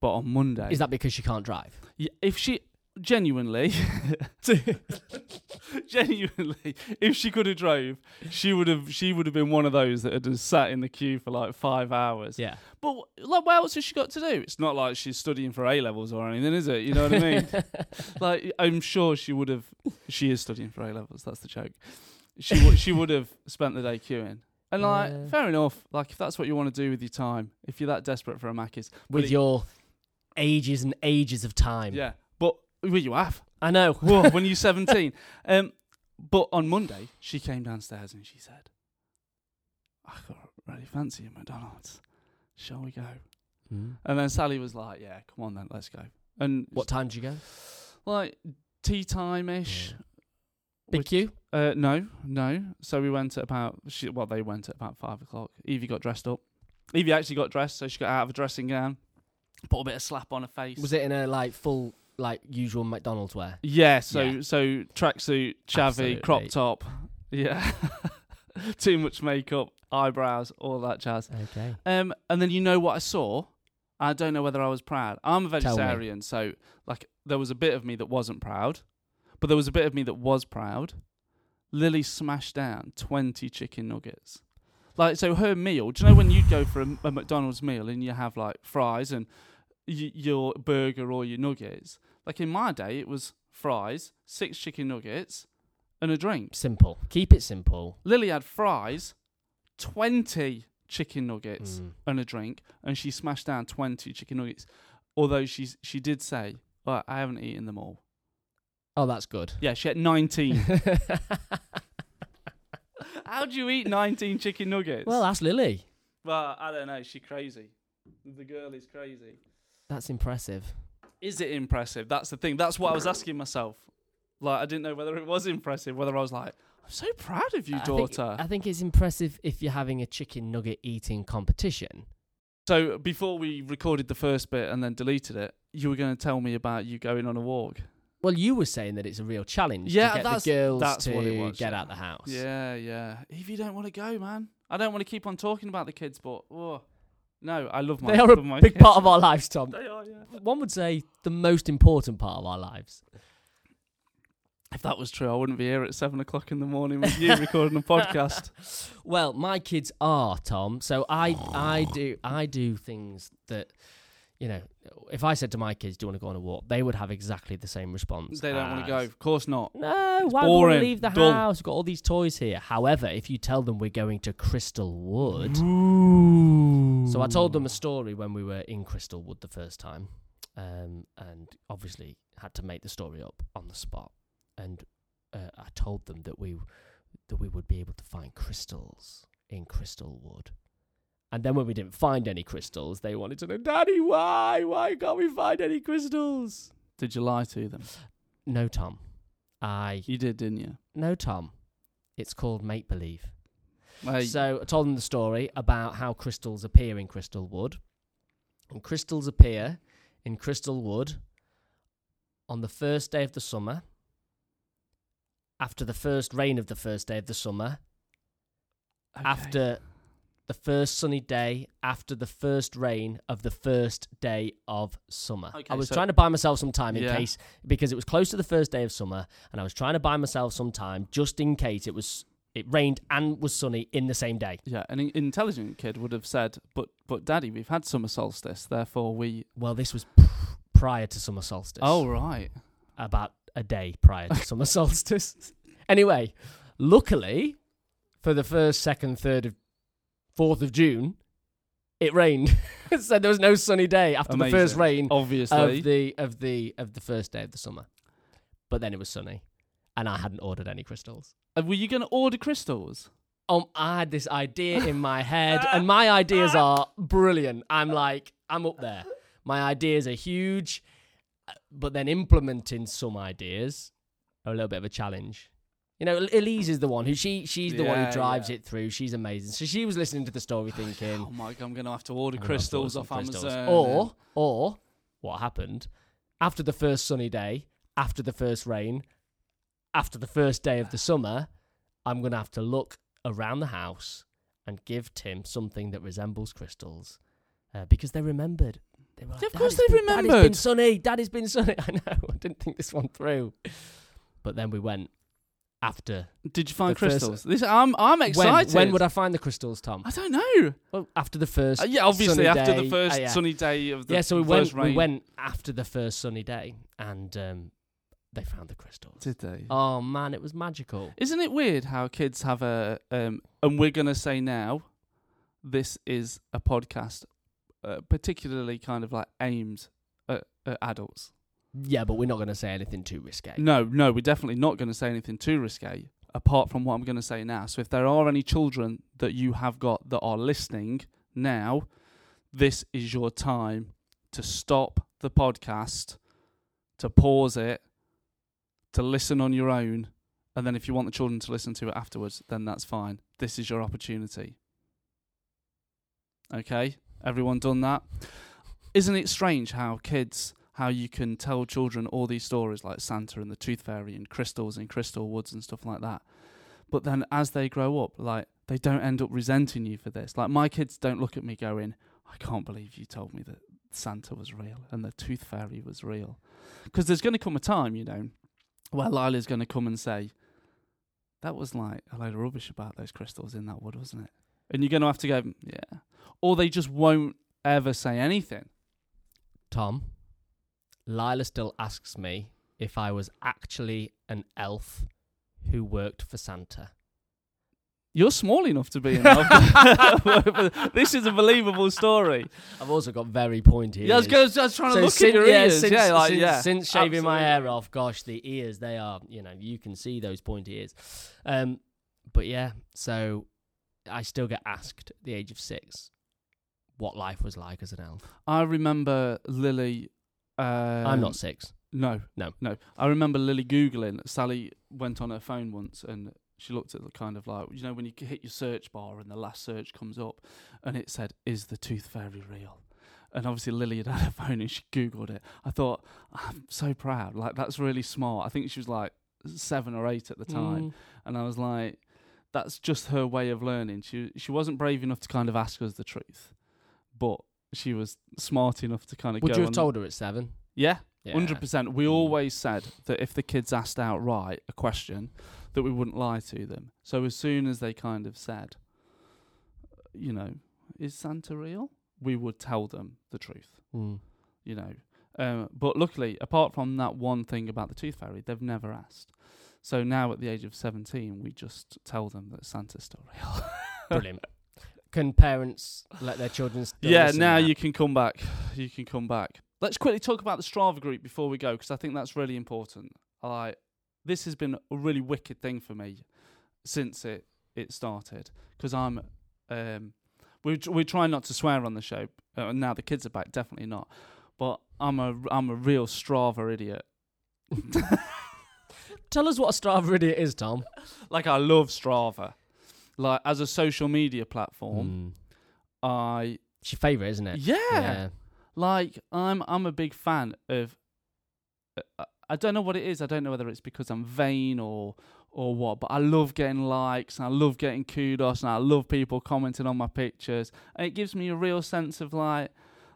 Speaker 2: but on Monday,
Speaker 1: is that because she can't drive?
Speaker 2: Yeah, if she genuinely, [laughs] genuinely, if she could have drove, she would have. She would have been one of those that had just sat in the queue for like five hours.
Speaker 1: Yeah.
Speaker 2: But like, what else has she got to do? It's not like she's studying for A levels or anything, is it? You know what I mean? [laughs] like, I'm sure she would have. She is studying for A levels. That's the joke. She would. she would have spent the day queuing. And like,
Speaker 1: Yeah.
Speaker 2: fair enough. Like, if that's what you want to do with your time, if you're that desperate for a Macca's,
Speaker 1: With
Speaker 2: it-
Speaker 1: your ages and ages of time.
Speaker 2: yeah. But well, you have.
Speaker 1: I know.
Speaker 2: Whoa, when you're [laughs] 17. Um, but on Monday, she came downstairs and she said, I got really fancy at McDonald's. Shall we go?
Speaker 1: Mm.
Speaker 2: And then Sally was like, Yeah, come on then, let's go. And
Speaker 1: What time did you go?
Speaker 2: like tea time ish.
Speaker 1: Big
Speaker 2: Which-
Speaker 1: queue.
Speaker 2: Uh, no, no. So we went at about she, well, they went at about five o'clock. Evie got dressed up. Evie actually got dressed, so she got out of a dressing gown, put a bit of slap on her face.
Speaker 1: Was it in a like full like usual McDonald's wear?
Speaker 2: Yeah, so
Speaker 1: Yeah.
Speaker 2: so tracksuit, chavvy,
Speaker 1: Absolutely.
Speaker 2: crop top. Yeah. [laughs] Too much makeup, eyebrows, all that jazz.
Speaker 1: Okay.
Speaker 2: Um and then you know what I saw? I don't know whether I was proud. I'm a
Speaker 1: me.
Speaker 2: vegetarian, so like there was a bit of me that wasn't proud, but there was a bit of me that was proud. Lily smashed down 20 chicken nuggets. Like so her meal, do you know when you'd go for a, a McDonald's meal and you have like fries and y- your burger or your nuggets? Like in my day it was fries, six chicken nuggets and a drink.
Speaker 1: Simple. Keep it simple.
Speaker 2: Lily had fries, 20 chicken nuggets
Speaker 1: Mm.
Speaker 2: and a drink, and she smashed down 20 chicken nuggets. Although she's, she did say, well, I haven't eaten them all.
Speaker 1: Oh, that's good.
Speaker 2: Yeah, she had 19. [laughs] How do you eat 19 chicken nuggets?
Speaker 1: well, that's Lily.
Speaker 2: well, I don't know. She's crazy. The girl is crazy.
Speaker 1: That's impressive.
Speaker 2: Is it impressive? That's the thing. That's what I was asking myself. Like, I didn't know whether it was impressive, whether I was like, I'm so proud of you,
Speaker 1: I think-
Speaker 2: daughter.
Speaker 1: I think it's impressive if you're having a chicken nugget eating competition.
Speaker 2: So before we recorded the first bit and then deleted it, you were going to tell me about you going on a walk.
Speaker 1: Well, you were saying that it's a real challenge
Speaker 2: Yeah,
Speaker 1: to get
Speaker 2: that's-
Speaker 1: the girls
Speaker 2: that's
Speaker 1: to
Speaker 2: what it was,
Speaker 1: get
Speaker 2: yeah.
Speaker 1: out the house.
Speaker 2: Yeah, yeah. If you don't want to go, man, I don't want to keep on talking about the kids, but oh, no, I love my.
Speaker 1: They are a big
Speaker 2: kids.
Speaker 1: part of our lives, Tom.
Speaker 2: They are, yeah.
Speaker 1: One would say the most important part of our lives.
Speaker 2: If that was true, I wouldn't be here at seven o'clock in the morning with you recording a podcast. [laughs] [laughs]
Speaker 1: Well, my kids are Tom, so I I do I do things that you know. If I said to my kids, "Do you want to go on a walk?" they would have exactly the same response.
Speaker 2: They don't want to go. Of course not.
Speaker 1: No,
Speaker 2: It's
Speaker 1: why would we leave the
Speaker 2: dull."
Speaker 1: house? We've got all these toys here. However, if you tell them we're going to Crystal Wood, so I told them a story when we were in Crystal Wood the first time, um, and obviously had to make the story up on the spot. And uh, I told them that we that we would be able to find crystals in Crystal Wood. And then when we didn't find any crystals, they wanted to know, Daddy, why? Why can't we find any crystals?
Speaker 2: Did you lie to them?
Speaker 1: No, Tom. I
Speaker 2: You did, didn't you?
Speaker 1: no, Tom. It's called make believe.
Speaker 2: Hey,
Speaker 1: So I told them the story about how crystals appear in crystal wood. And crystals appear in Crystal Wood on the first day of the summer, after the first rain of the first day of the summer,
Speaker 2: Okay.
Speaker 1: after the first sunny day, after the first rain of the first day of summer.
Speaker 2: Okay,
Speaker 1: I was
Speaker 2: so-
Speaker 1: trying to buy myself some time in
Speaker 2: Yeah.
Speaker 1: case because it was close to the first day of summer, and I was trying to buy myself some time just in case it was it rained and was sunny in the same day.
Speaker 2: Yeah, an intelligent kid would have said, "But, but, Daddy, we've had summer solstice, therefore we."
Speaker 1: Well, this was p- prior to summer solstice.
Speaker 2: Oh right.
Speaker 1: about a day prior to summer [laughs] solstice. Anyway, luckily for the first, second, third, of fourth of June, it rained, [laughs] so there was no sunny day after the first rain
Speaker 2: Obviously.
Speaker 1: of the of the of the first day of the summer. But then it was sunny, and I hadn't ordered any crystals.
Speaker 2: Uh, were you going to order crystals?
Speaker 1: Um, I had this idea in my [laughs] head, and my ideas [laughs] are brilliant. I'm like, I'm up there. My ideas are huge, uh, but then implementing some ideas are a little bit of a challenge. You know, Elise is the one who she she's the one
Speaker 2: Yeah,
Speaker 1: who drives
Speaker 2: yeah.
Speaker 1: it through. She's amazing. So she was listening to the story, [sighs] thinking,
Speaker 2: Oh my god, I'm going to have to order
Speaker 1: gonna have to order
Speaker 2: crystals
Speaker 1: some
Speaker 2: off
Speaker 1: crystals.
Speaker 2: Amazon.
Speaker 1: Or, or what happened after the first sunny day, after the first rain, after the first day of the summer, I'm going to have to look around the house and give Tim something that resembles crystals uh, because they remembered. They were like,
Speaker 2: Of course
Speaker 1: "Daddy's
Speaker 2: they
Speaker 1: been- Daddy's been
Speaker 2: remembered."
Speaker 1: sunny. Daddy's been sunny. [laughs] I know. I didn't think this one through. But then we went after.
Speaker 2: Did you find
Speaker 1: the first-
Speaker 2: crystals? This, I'm I'm
Speaker 1: When,
Speaker 2: excited.
Speaker 1: when would I find the crystals, Tom?
Speaker 2: I don't know.
Speaker 1: Well, after the first.
Speaker 2: Uh, yeah, obviously
Speaker 1: sunny
Speaker 2: after
Speaker 1: day.
Speaker 2: the first
Speaker 1: Uh, yeah.
Speaker 2: sunny day of the
Speaker 1: yeah, so we
Speaker 2: first
Speaker 1: went.
Speaker 2: rain.
Speaker 1: We went after the first sunny day, and um, they found the crystals.
Speaker 2: Did they?
Speaker 1: Oh man, it was magical.
Speaker 2: Isn't it weird how kids have a um and we're going to say now this is a podcast uh, particularly kind of like aimed at, at adults.
Speaker 1: Yeah, but we're not going to say anything too risque.
Speaker 2: No, no, we're definitely not going to say anything too risque apart from what I'm going to say now. So if there are any children that you have got that are listening now, this is your time to stop the podcast, to pause it, to listen on your own, and then if you want the children to listen to it afterwards, then that's fine. This is your opportunity. Okay? Everyone done that? Isn't it strange how kids how you can tell children all these stories like Santa and the Tooth Fairy and crystals and crystal woods and stuff like that. But then as they grow up, like they don't end up resenting you for this. Like my kids don't look at me going, I can't believe you told me that Santa was real and the Tooth Fairy was real. Because there's going to come a time, you know, where Lila's going to come and say, that was like a load of rubbish about those crystals in that wood, wasn't it? And you're going to have to go, yeah. Or they just won't ever say anything.
Speaker 1: Tom, Lila still asks me if I was actually an elf who worked for Santa.
Speaker 2: You're small enough to be an elf. [laughs] this is a believable story.
Speaker 1: I've also got very pointy ears.
Speaker 2: Yeah, I was, going, I was trying to look
Speaker 1: sin-
Speaker 2: at your
Speaker 1: yeah,
Speaker 2: ears.
Speaker 1: Since,
Speaker 2: yeah, like
Speaker 1: since,
Speaker 2: yeah.
Speaker 1: since shaving my hair off, gosh, the ears, they are, you know, you can see those pointy ears. Um, but yeah, so I still get asked at the age of six what life was like as an elf.
Speaker 2: I remember Lily. Um,
Speaker 1: I'm not six.
Speaker 2: No,
Speaker 1: No.
Speaker 2: no. I remember Lily googling. Sally went on her phone once and she looked at the kind of like you know when you hit your search bar and the last search comes up, and it said, "Is the tooth fairy real?" And obviously Lily had had her [laughs] phone and she googled it. I thought, I'm so proud. Like that's really smart. I think she was like seven or eight at the time,
Speaker 1: Mm.
Speaker 2: and I was like, that's just her way of learning. She she wasn't brave enough to kind of ask us the truth, but she was smart enough to kind of
Speaker 1: Would
Speaker 2: go
Speaker 1: you have told her at seven?
Speaker 2: yeah,
Speaker 1: Yeah.
Speaker 2: hundred percent. We always said that if the kids asked outright a question, that we wouldn't lie to them. So as soon as they kind of said, you know, is Santa real? We would tell them the truth.
Speaker 1: Mm.
Speaker 2: You know, um, but luckily, apart from that one thing about the tooth fairy, they've never asked. So now at the age of seventeen, we just tell them that Santa's still real. [laughs]
Speaker 1: Brilliant. Can parents let their children
Speaker 2: yeah, now you can come back. You can come back. Let's quickly talk about the Strava group before we go, because I think that's really important. I like this has been a really wicked thing for me since it it started, because I'm um we we try not to swear on the show. Uh, now the kids are back, definitely not. But I'm a I'm a real Strava idiot. [laughs]
Speaker 1: Tell us what a Strava idiot is, Tom.
Speaker 2: Like I love Strava. Like as a social media platform,
Speaker 1: Mm.
Speaker 2: I
Speaker 1: It's your favourite, isn't it?
Speaker 2: yeah. Like I'm I'm a big fan of. uh, I don't know what it is. I don't know whether it's because I'm vain or or what, but I love getting likes and I love getting kudos and I love people commenting on my pictures. And it gives me a real sense of like,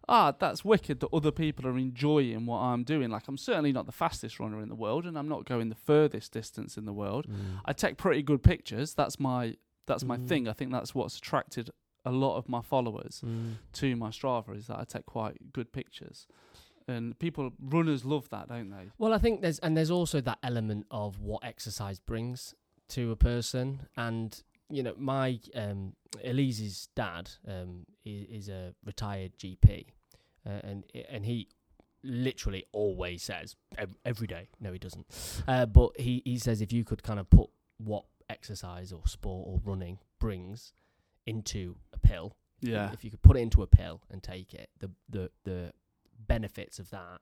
Speaker 2: ah, that's wicked that other people are enjoying what I'm doing. Like I'm certainly not the fastest runner in the world and I'm not going the furthest distance in the world.
Speaker 1: Mm.
Speaker 2: I take pretty good pictures. That's my that's my
Speaker 1: Mm.
Speaker 2: thing. I think that's what's attracted a lot of my followers
Speaker 1: Mm.
Speaker 2: to my Strava is that I take quite good pictures. And people runners love that, don't they?
Speaker 1: Well, I think there's and there's also that element of what exercise brings to a person, and you know, my um, Elise's dad um, is, is a retired GP, uh, and and he literally always says every day. No, he doesn't. Uh, but he he says if you could kind of put what exercise or sport or running brings into a pill,
Speaker 2: Yeah.
Speaker 1: if you could put it into a pill and take it, the the the benefits of that,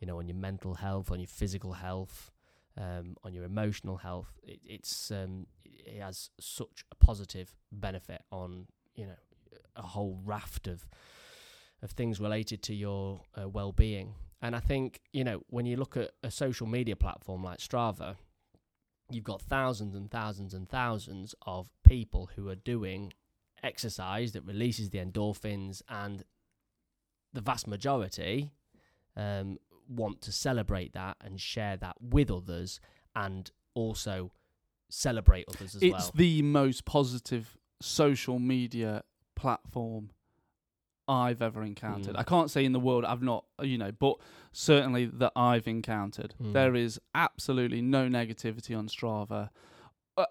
Speaker 1: you know, on your mental health, on your physical health, um, on your emotional health, it, it's um, it has such a positive benefit on you know a whole raft of of things related to your uh, well-being. And I think you know when you look at a social media platform like Strava, you've got thousands and thousands and thousands of people who are doing exercise that releases the endorphins and the vast majority um, want to celebrate that and share that with others and also celebrate others as
Speaker 2: it's
Speaker 1: well.
Speaker 2: It's the most positive social media platform I've ever encountered.
Speaker 1: Mm.
Speaker 2: I can't say in the world I've not, you know, but certainly that I've encountered.
Speaker 1: Mm.
Speaker 2: There is absolutely no negativity on Strava. Uh,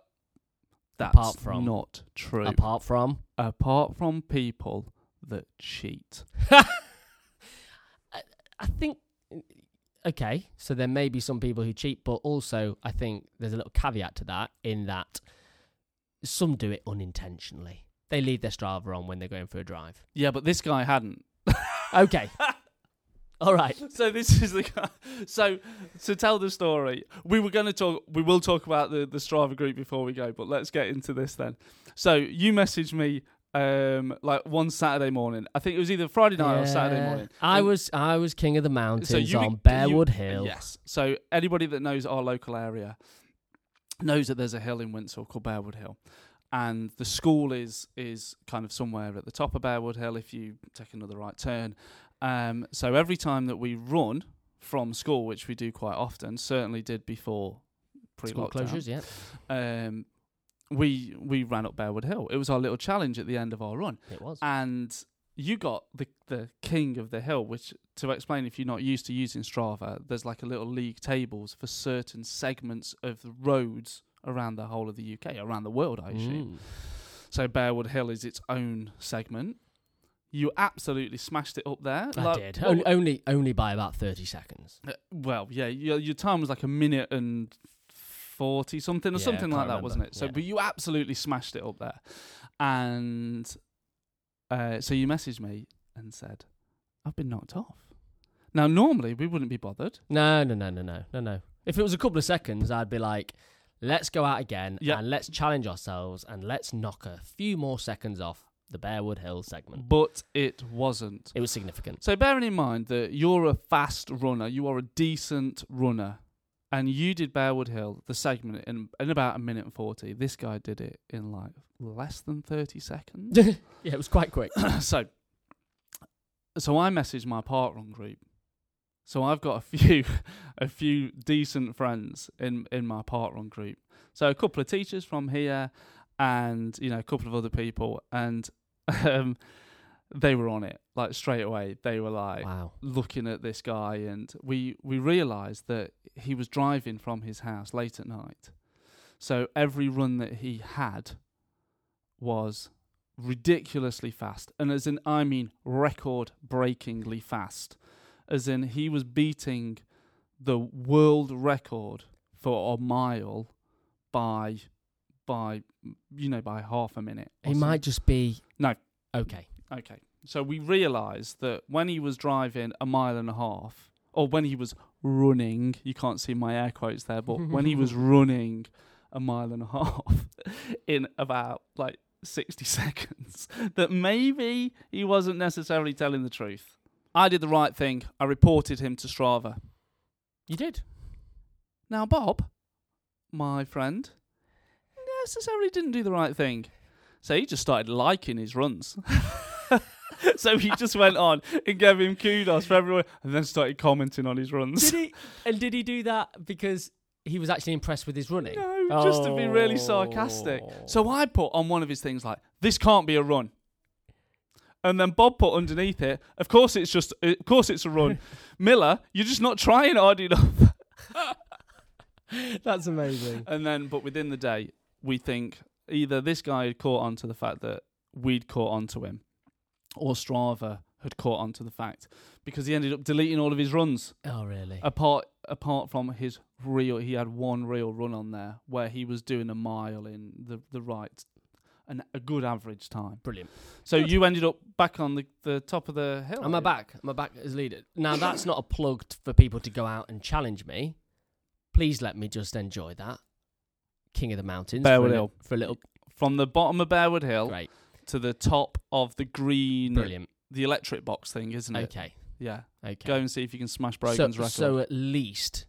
Speaker 2: that's
Speaker 1: Apart from-
Speaker 2: not true.
Speaker 1: Apart from
Speaker 2: Apart from people that cheat. [laughs]
Speaker 1: I, I think okay, so there may be some people who cheat, but also I think there's a little caveat to that in that some do it unintentionally. They leave their Strava on when they're going for a drive.
Speaker 2: Yeah, but this guy hadn't.
Speaker 1: Okay. [laughs] All right.
Speaker 2: So this is the guy. So to tell the story, we were going to talk. We will talk about the the Strava group before we go, but let's get into this then. So you messaged me um like one Saturday morning. I think it was either Friday night or Saturday
Speaker 1: Yeah.
Speaker 2: morning.
Speaker 1: I
Speaker 2: And-
Speaker 1: was I was king of the mountains
Speaker 2: you-
Speaker 1: on
Speaker 2: you-
Speaker 1: Bearwood Hill.
Speaker 2: Yes. So anybody that knows our local area knows that there's a hill in Windsor called Bearwood Hill. And the school is is kind of somewhere at the top of Bearwood Hill if you take another right turn. Um, so every time that we run from school, which we do quite often, certainly did before
Speaker 1: School
Speaker 2: pre-lockdown,
Speaker 1: closures, yeah.
Speaker 2: um, we we ran up Bearwood Hill. It was our little challenge at the end of our run
Speaker 1: It was.
Speaker 2: and you got the the king of the hill which to explain if you're not used to using strava there's like a little league tables for certain segments of the roads around the whole of the uk around the world i assume
Speaker 1: Mm.
Speaker 2: so bearwood hill is its own segment you absolutely smashed it up there
Speaker 1: I
Speaker 2: Like,
Speaker 1: did.
Speaker 2: what-
Speaker 1: Only, only by about 30 seconds.
Speaker 2: uh, well yeah your, your time was like a minute and 40 something or
Speaker 1: Yeah,
Speaker 2: something like that wasn't it so
Speaker 1: Yeah.
Speaker 2: but you absolutely smashed it up there and uh, so you messaged me and said i've been knocked off now normally we wouldn't be bothered
Speaker 1: No, no, no, no, no, no, no. If it was a couple of seconds, I'd be like, let's go out again
Speaker 2: Yeah.
Speaker 1: and let's challenge ourselves and let's knock a few more seconds off the Bearwood Hill segment.
Speaker 2: but it wasn't
Speaker 1: It was significant.
Speaker 2: so bearing in mind that you're a fast runner you are a decent runner and you did bearwood hill the segment in, in about a minute and 40 this guy did it in like less than 30 seconds [laughs]
Speaker 1: yeah, it was quite quick. [coughs]
Speaker 2: so so I messaged my parkrun group. So I've got a [laughs] few a few decent friends in in my parkrun group. So a couple of teachers from here and you know a couple of other people and [laughs] um they were on it like straight away. They were like
Speaker 1: wow.
Speaker 2: looking at this guy and we we realized that he was driving from his house late at night. So every run that he had was ridiculously fast and as in I mean record breakingly fast as in he was beating the world record for a mile by by you know by half a minute.
Speaker 1: He
Speaker 2: something.
Speaker 1: might just be.
Speaker 2: No.
Speaker 1: Okay.
Speaker 2: Okay. So we realised that when he was driving a mile and a half, or when he was running, you can't see my air quotes there, but when he was [laughs] running a mile and a half [laughs] in about like 60 [laughs] seconds, that maybe he wasn't necessarily telling the truth. I did the right thing. I reported him to Strava.
Speaker 1: You did.
Speaker 2: Now, Bob, my friend, necessarily didn't do the right thing. So he just started liking his runs. [laughs] so he just went on and gave him kudos for everyone and then started commenting on his runs.
Speaker 1: Did he? And did he do that because he was actually impressed with his running?
Speaker 2: No, just to be really sarcastic.
Speaker 1: Oh.
Speaker 2: So I put on one of his things like, this can't be a run. And then Bob put underneath it, of course it's just, eh, of course it's a run. [laughs] Miller, you're just not trying hard enough. [laughs]
Speaker 1: That's amazing.
Speaker 2: And then, but within the day, we think either this guy had caught on to the fact that we'd caught on to him, or Strava had caught on to the fact because he ended up deleting all of his runs.
Speaker 1: Oh, really?
Speaker 2: Apart apart from his real, he had one real run on there where he was doing a mile in the the right, an, a good average time.
Speaker 1: Brilliant.
Speaker 2: So
Speaker 1: Good.
Speaker 2: you ended up back on the, the top of the hill.
Speaker 1: Am I
Speaker 2: eh?
Speaker 1: back? Am I back as leader? Now that's not a plug t- for people to go out and challenge me. Please let me just enjoy that. King of the mountains for,
Speaker 2: Bearwood
Speaker 1: a,
Speaker 2: Hill.
Speaker 1: for a little.
Speaker 2: From the bottom of Bearwood Hill
Speaker 1: Great,
Speaker 2: to the top of the green,
Speaker 1: brilliant.
Speaker 2: the electric box thing, isn't it?
Speaker 1: Okay,
Speaker 2: Yeah.
Speaker 1: okay.
Speaker 2: Go and see if you can smash
Speaker 1: so,
Speaker 2: Brogan's record.
Speaker 1: so at least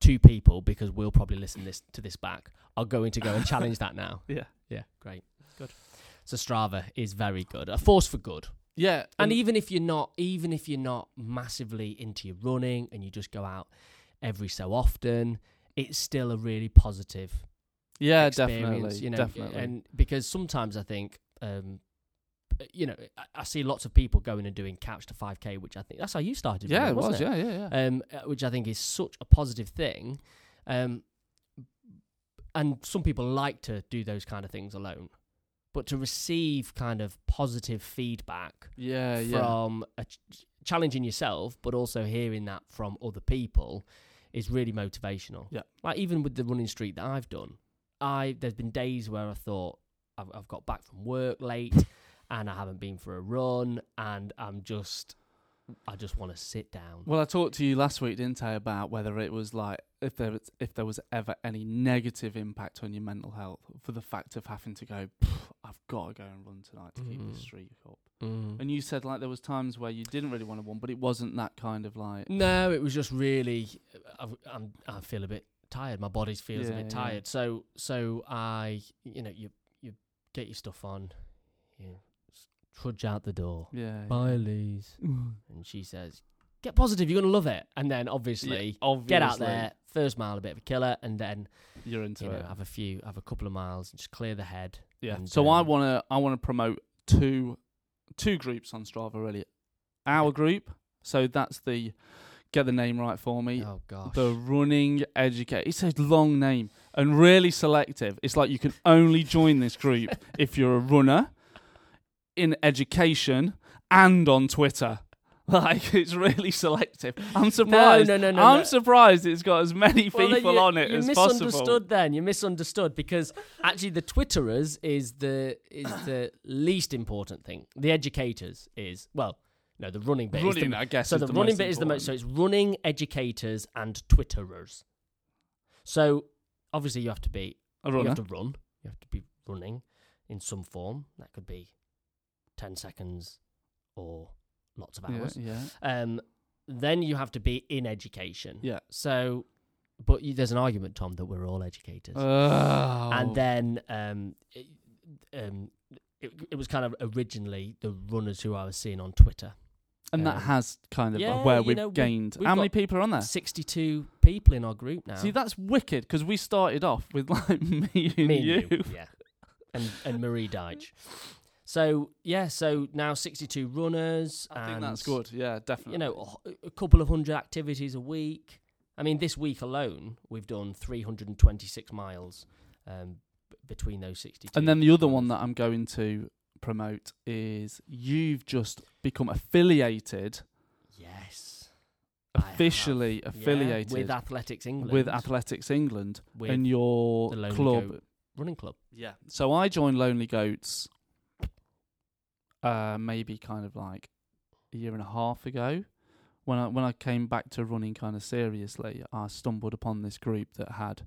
Speaker 1: two people, because we'll probably listen this to this back, are going to go and challenge that now. [laughs]
Speaker 2: yeah.
Speaker 1: Yeah, great, good. So Strava is very good, a force for good.
Speaker 2: Yeah.
Speaker 1: And even if you're not, even if you're not massively into your running and you just go out every so often, it's still a really positive
Speaker 2: yeah, definitely.
Speaker 1: You know,
Speaker 2: definitely.
Speaker 1: and because sometimes I think, um, you know, I, see lots of people going and doing couch to five k, which I think that's how you started.
Speaker 2: yeah,
Speaker 1: running,
Speaker 2: it was.
Speaker 1: wasn't
Speaker 2: Yeah, yeah, yeah.
Speaker 1: um, uh, which I think is such a positive thing. Um, and some people like to do those kind of things alone, but to receive kind of positive feedback
Speaker 2: yeah, yeah.
Speaker 1: from a ch- challenging yourself, but also hearing that from other people is really motivational.
Speaker 2: Yeah.
Speaker 1: Like even with the running streak that I've done, I there's been days where I thought I've, I've got back from work late and I haven't been for a run and I'm just I just want to sit down.
Speaker 2: Well, I talked to you last week, didn't I, about whether it was like if there was if there was ever any negative impact on your mental health for the fact of having to go. I've got to go and run tonight to keep
Speaker 1: Mm.
Speaker 2: this streak up.
Speaker 1: Mm.
Speaker 2: And you said like there was times where you didn't really want to run, but it wasn't that kind of like.
Speaker 1: No, it was just really. I, I'm. I feel a bit tired. My body feels a
Speaker 2: Yeah,
Speaker 1: bit
Speaker 2: yeah.
Speaker 1: tired. So, so I, you know, you you get your stuff on, you s- trudge out the door.
Speaker 2: Yeah.
Speaker 1: Bye, Lise. [laughs] And she says, "Get positive. You're gonna love it." And then obviously,
Speaker 2: obviously,
Speaker 1: get out there. First mile, a bit of a killer, and then
Speaker 2: You're into
Speaker 1: you know
Speaker 2: it.
Speaker 1: have a few, have a couple of miles, and just clear the head.
Speaker 2: Yeah.
Speaker 1: And,
Speaker 2: so I
Speaker 1: um,
Speaker 2: want to I want to promote two two groups on Strava really. Our
Speaker 1: Yeah.
Speaker 2: group, so that's the get the name right for me.
Speaker 1: Oh gosh.
Speaker 2: The running educate. It's a long name and really selective. It's like you can only join this group [laughs] if you're a runner in education and on Twitter. [laughs] Like it's really selective. I'm surprised.
Speaker 1: no, no, no, no.
Speaker 2: I'm
Speaker 1: no.
Speaker 2: surprised it's got as many
Speaker 1: Well,
Speaker 2: people
Speaker 1: you,
Speaker 2: on it as possible.
Speaker 1: you misunderstood then you misunderstood because actually the twitterers is the is the [coughs] least important thing the educators is well no the running bit is
Speaker 2: Running,
Speaker 1: the,
Speaker 2: I guess.
Speaker 1: so the,
Speaker 2: the
Speaker 1: running
Speaker 2: most
Speaker 1: bit is the most so it's running educators and twitterers so obviously you have to be
Speaker 2: a runner.
Speaker 1: you have to run you have to be running in some form that could be 10 seconds or lots of hours
Speaker 2: yeah.
Speaker 1: um, then you have to be in education.
Speaker 2: Yeah.
Speaker 1: So, but you, there's an argument, Tom, that we're all educators.
Speaker 2: Oh.
Speaker 1: And then um, it, um, it, it was kind of originally the runners who I was seeing on Twitter.
Speaker 2: and that
Speaker 1: um,
Speaker 2: has kind of
Speaker 1: yeah,
Speaker 2: where we've
Speaker 1: know,
Speaker 2: gained.
Speaker 1: we've
Speaker 2: How many people are on there?
Speaker 1: 62 people in our group now.
Speaker 2: See, that's wicked because we started off with like [laughs] me and
Speaker 1: Me
Speaker 2: you.
Speaker 1: and you, yeah, and and Marie Deitch. So yeah, so now 62 runners.
Speaker 2: I think that's good. Yeah, definitely.
Speaker 1: You know, a, a couple of hundred activities a week. I mean, this week alone, we've done 326 miles um, b- between those 62.
Speaker 2: and then the other one that I'm going to promote is you've just become affiliated,
Speaker 1: yes,
Speaker 2: officially
Speaker 1: Yeah,
Speaker 2: affiliated
Speaker 1: with Athletics England,
Speaker 2: with Athletics England
Speaker 1: with
Speaker 2: and your club.
Speaker 1: Goat running club.
Speaker 2: Yeah. So I joined Lonely Goats uh maybe kind of like a year and a half ago. When I when I came back to running kind of seriously, I stumbled upon this group that had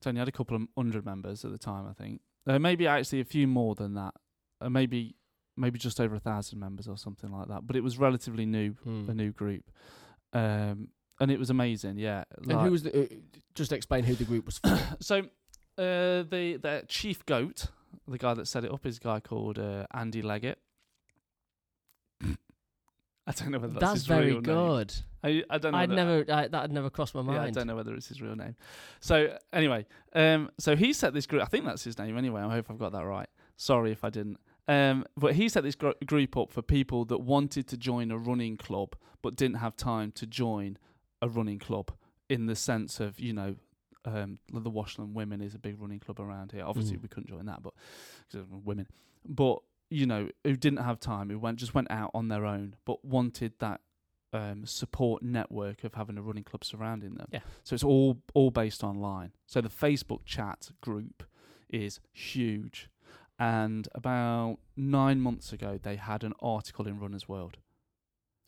Speaker 2: it only had a couple of hundred members at the time, I think. Uh, maybe actually a few more than that. Uh, maybe maybe just over a thousand members or something like that. But it was relatively new,
Speaker 1: Hmm.
Speaker 2: a new group, um, and it was amazing. Yeah,
Speaker 1: And who was the? Uh, just explain who the group was for. [coughs]
Speaker 2: so uh, the the chief goat, the guy that set it up, is a guy called uh, Andy Leggett. [laughs] I don't know whether that's,
Speaker 1: That's
Speaker 2: his
Speaker 1: very
Speaker 2: real name.
Speaker 1: good.
Speaker 2: I, I don't know.
Speaker 1: I'd never. I, that had never crossed my
Speaker 2: Yeah, I don't know whether it's his real name. So anyway, um, so he set this group. I think that's his name anyway. I hope I've got that right. Sorry if I didn't. Um, but he set this gr- group up for people that wanted to join a running club but didn't have time to join a running club in the sense of you know. Um, the Washland Women is a big running club around here. Obviously,
Speaker 1: Mm.
Speaker 2: we couldn't join that, but because of women. But you know, who didn't have time, who went just went out on their own, but wanted that um, support network of having a running club surrounding them.
Speaker 1: Yeah.
Speaker 2: So it's all all based online. So the Facebook chat group is huge. And about nine months ago, they had an article in Runner's World,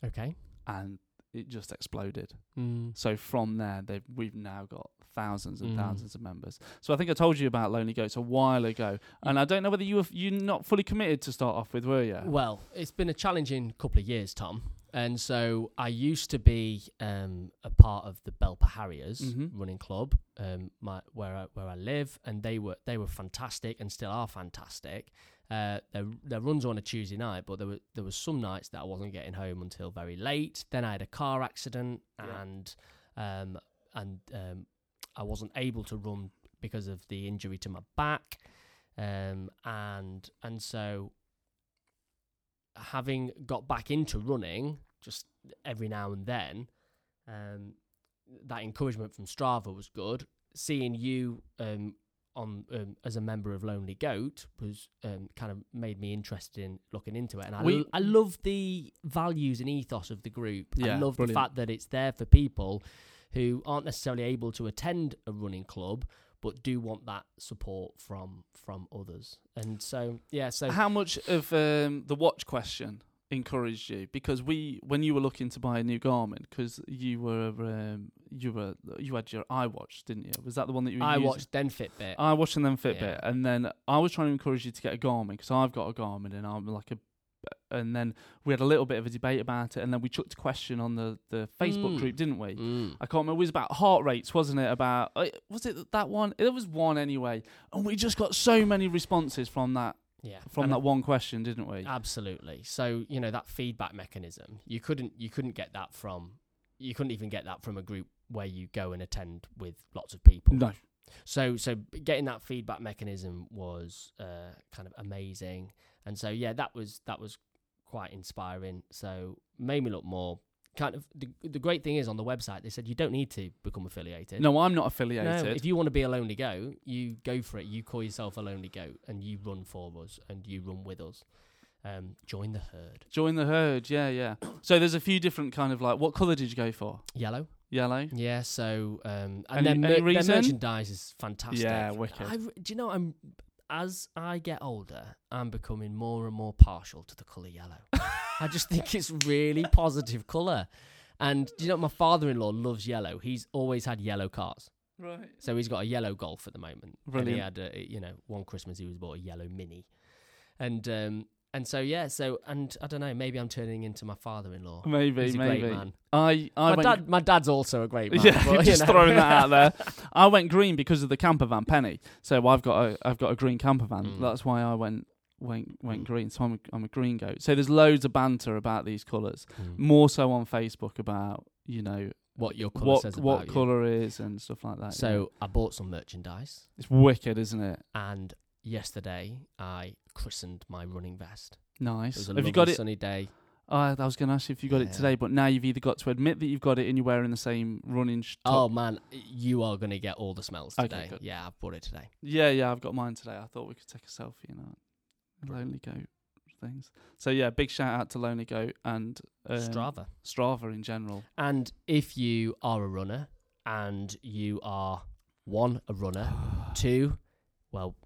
Speaker 1: Okay.
Speaker 2: and it just exploded.
Speaker 1: Mm.
Speaker 2: So from there, they've we've now got thousands and
Speaker 1: Mm.
Speaker 2: thousands of members. So I think I told you about Lonely Goats a while ago, and I don't know whether you were you not fully committed to start off with, were you?
Speaker 1: Well, it's been a challenging couple of years, Tom. And so I used to be um, a part of the Belper Harriers
Speaker 2: Mhm.
Speaker 1: running club, um, my, where I, where I live, and they were they were fantastic and still are fantastic. Uh, their their runs were on a Tuesday night, but there were there was some nights that I wasn't getting home until very late. Then I had a car accident,
Speaker 2: Yeah.
Speaker 1: and um, and um, I wasn't able to run because of the injury to my back, um, and and so having got back into running just every now and then, um, that encouragement from Strava was good. Seeing you um, on um, as a member of Lonely Goat was um, kind of made me interested in looking into it, and I
Speaker 2: We-
Speaker 1: l- I love the values and ethos of the group. I love
Speaker 2: brilliant.
Speaker 1: the fact that it's there for people who aren't necessarily able to attend a running club but do want that support from from others. And so yeah, so
Speaker 2: How much of um, the watch question encouraged you? Because we, when you were looking to buy a new Garmin, because you were um, you were you had your iWatch, didn't you? Was that the one that you
Speaker 1: I
Speaker 2: using?
Speaker 1: watched then Fitbit.
Speaker 2: I watched and then Fitbit,
Speaker 1: Yeah.
Speaker 2: and then I was trying to encourage you to get a Garmin because I've got a Garmin and I'm like a. And then we had a little bit of a debate about it, and then we chucked a question on the, the Facebook
Speaker 1: Mm.
Speaker 2: group, didn't we?
Speaker 1: Mm.
Speaker 2: I can't remember. It was about heart rates, wasn't it? About uh, was it that one? It was one anyway, and we just got so many responses from that
Speaker 1: Yeah,
Speaker 2: from
Speaker 1: and
Speaker 2: that one question, didn't we?
Speaker 1: Absolutely. So you know that feedback mechanism. You couldn't you couldn't get that from you couldn't even get that from a group where you go and attend with lots of people.
Speaker 2: No.
Speaker 1: So so getting that feedback mechanism was uh, kind of amazing, and so yeah, that was that was quite inspiring. So made me look more kind of the the great thing is on the website they said you don't need to become affiliated.
Speaker 2: No, I'm not
Speaker 1: No,
Speaker 2: affiliated.
Speaker 1: if you want to be a lonely goat, you go for it. You call yourself a lonely goat, and you run for us, and you run with us. Um, join the herd.
Speaker 2: Join the herd, yeah, yeah. So there's a few different kind of like. What colour did you go for?
Speaker 1: Yellow.
Speaker 2: Yellow.
Speaker 1: Yeah. So um,
Speaker 2: Any-
Speaker 1: and then
Speaker 2: any
Speaker 1: mer- their
Speaker 2: reason?
Speaker 1: merchandise is fantastic.
Speaker 2: Yeah, wicked.
Speaker 1: I, do you know I'm as I get older, I'm becoming more and more partial to the colour yellow. I just think it's really [laughs] positive colour. And do you know my father-in-law loves yellow. He's always had yellow cars.
Speaker 2: Right.
Speaker 1: So he's got a yellow Golf at the moment. And
Speaker 2: Brilliant.
Speaker 1: he had, a, you know, one Christmas he was bought a yellow Mini, and um, and so yeah, so and I don't know, maybe I'm turning into my father-in-law.
Speaker 2: Maybe,
Speaker 1: He's a
Speaker 2: maybe.
Speaker 1: great man.
Speaker 2: I, I
Speaker 1: My
Speaker 2: went.
Speaker 1: dad, my dad's also a great [laughs] man.
Speaker 2: yeah,
Speaker 1: but,
Speaker 2: just
Speaker 1: know.
Speaker 2: throwing that out there. [laughs] I went green because of the camper van penny. So I've got a I've got a green camper van.
Speaker 1: Mm.
Speaker 2: That's why I went went went
Speaker 1: Mm.
Speaker 2: green. So I'm a, I'm a green goat. So there's loads of banter about these colours.
Speaker 1: Mm.
Speaker 2: More so on Facebook about you know
Speaker 1: what your colour
Speaker 2: what
Speaker 1: says
Speaker 2: what colour is and stuff like that. yeah.
Speaker 1: So I bought some merchandise,
Speaker 2: it's wicked, isn't it?
Speaker 1: and yesterday I christened my running vest. It
Speaker 2: Nice.
Speaker 1: was a
Speaker 2: Have you got it?
Speaker 1: sunny day.
Speaker 2: Oh, I was going to ask you if you got it today, but now you've either got to admit that you've got it and you're wearing the same running sh-
Speaker 1: Oh man, you are gonna get all the smells
Speaker 2: Okay,
Speaker 1: today.
Speaker 2: good.
Speaker 1: yeah, I've bought it today.
Speaker 2: Yeah, yeah, I've got mine today. I thought we could take a selfie, you know, Lonely Goat things. So yeah, big shout out to Lonely Goat and um,
Speaker 1: Strava.
Speaker 2: Strava in general.
Speaker 1: And if you are a runner and you are one, a runner, [gasps] two, well,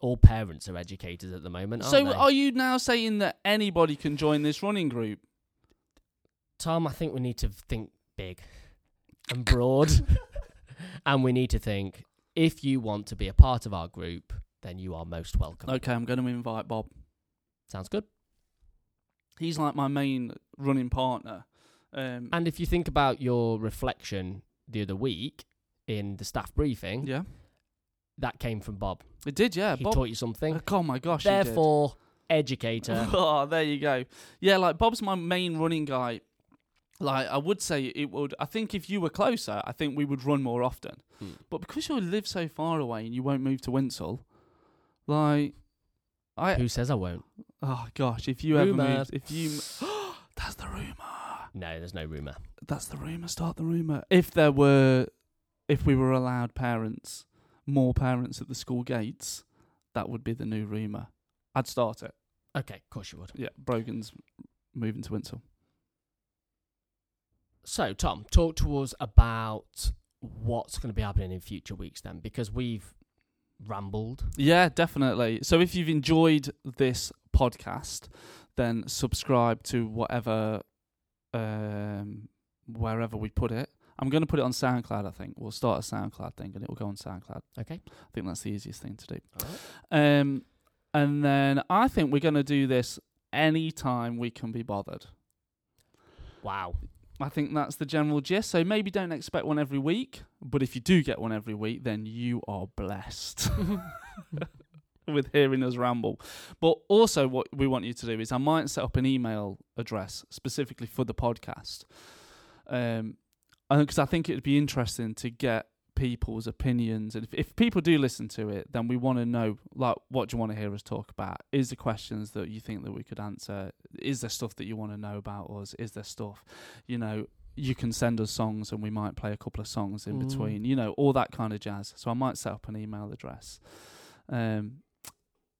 Speaker 1: all parents are educators at the moment. Aren't
Speaker 2: So
Speaker 1: they?
Speaker 2: are you now saying that anybody can join this running group?
Speaker 1: Tom, I think we need to think big and broad. [laughs] and we need to think if you want to be a part of our group, then you are most welcome.
Speaker 2: Okay, I'm going to invite Bob.
Speaker 1: Sounds good.
Speaker 2: he's like my main running partner. Um,
Speaker 1: And if you think about your reflection the other week in the staff briefing,
Speaker 2: yeah,
Speaker 1: that came from Bob.
Speaker 2: it did. Yeah,
Speaker 1: he
Speaker 2: Bob.
Speaker 1: taught you something.
Speaker 2: oh my gosh, he did.
Speaker 1: Therefore, educator. [laughs]
Speaker 2: oh, there you go. Yeah, like Bob's my main running guy. Like I would say it would. I think if you were closer, I think we would run more often.
Speaker 1: Hmm.
Speaker 2: But because you live so far away and you won't move to Winshill, like I
Speaker 1: Who says I won't?
Speaker 2: oh gosh, if you
Speaker 1: Rumour.
Speaker 2: ever moved, if you [gasps] that's the rumor.
Speaker 1: No, there's no rumor.
Speaker 2: That's the rumor. Start the rumor. If there were, if we were allowed parents, more parents at the school gates, that would be the new rumor. I'd start it.
Speaker 1: Okay, of course you would.
Speaker 2: Yeah, Brogan's moving to Winshill.
Speaker 1: So, Tom, talk to us about what's going to be happening in future weeks then, because we've rambled.
Speaker 2: Yeah, definitely. So if you've enjoyed this podcast, then subscribe to whatever, um, wherever we put it. I'm going to put it on SoundCloud. I think we'll start a SoundCloud thing, and it will go on SoundCloud.
Speaker 1: Okay.
Speaker 2: I think that's the easiest thing to do.
Speaker 1: Right.
Speaker 2: Um, and then I think we're going to do this anytime we can be bothered.
Speaker 1: Wow.
Speaker 2: I think that's the general gist. So maybe don't expect one every week, but if you do get one every week, then you are blessed [laughs] with hearing us ramble. But also, what we want you to do is I might set up an email address specifically for the podcast, um, because I think it'd be interesting to get people's opinions. And if, if people do listen to it, then we want to know, like, what do you want to hear us talk about? Is there questions that you think that we could answer? Is there stuff that you want to know about us? Is there stuff, you know, you can send us songs and we might play a couple of songs in
Speaker 1: Mm.
Speaker 2: between, you know, all that kind of jazz. So I might set up an email address. Um,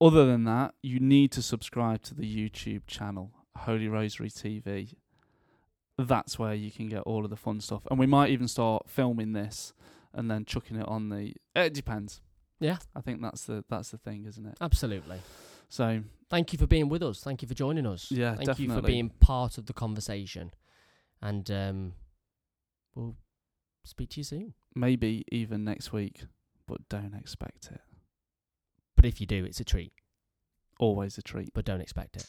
Speaker 2: other than that, you need to subscribe to the YouTube channel, Holy Rosary TV. That's where you can get all of the fun stuff. And we might even start filming this and then chucking it on the it depends.
Speaker 1: Yeah.
Speaker 2: I think that's the that's the thing, isn't it?
Speaker 1: Absolutely.
Speaker 2: So
Speaker 1: Thank you for being with us. Thank you for joining us.
Speaker 2: Yeah,
Speaker 1: Thank you for being part of the conversation. And um, we'll speak to you soon.
Speaker 2: maybe even next week, but don't expect it.
Speaker 1: But if you do, it's a treat.
Speaker 2: Always a treat.
Speaker 1: But don't expect it.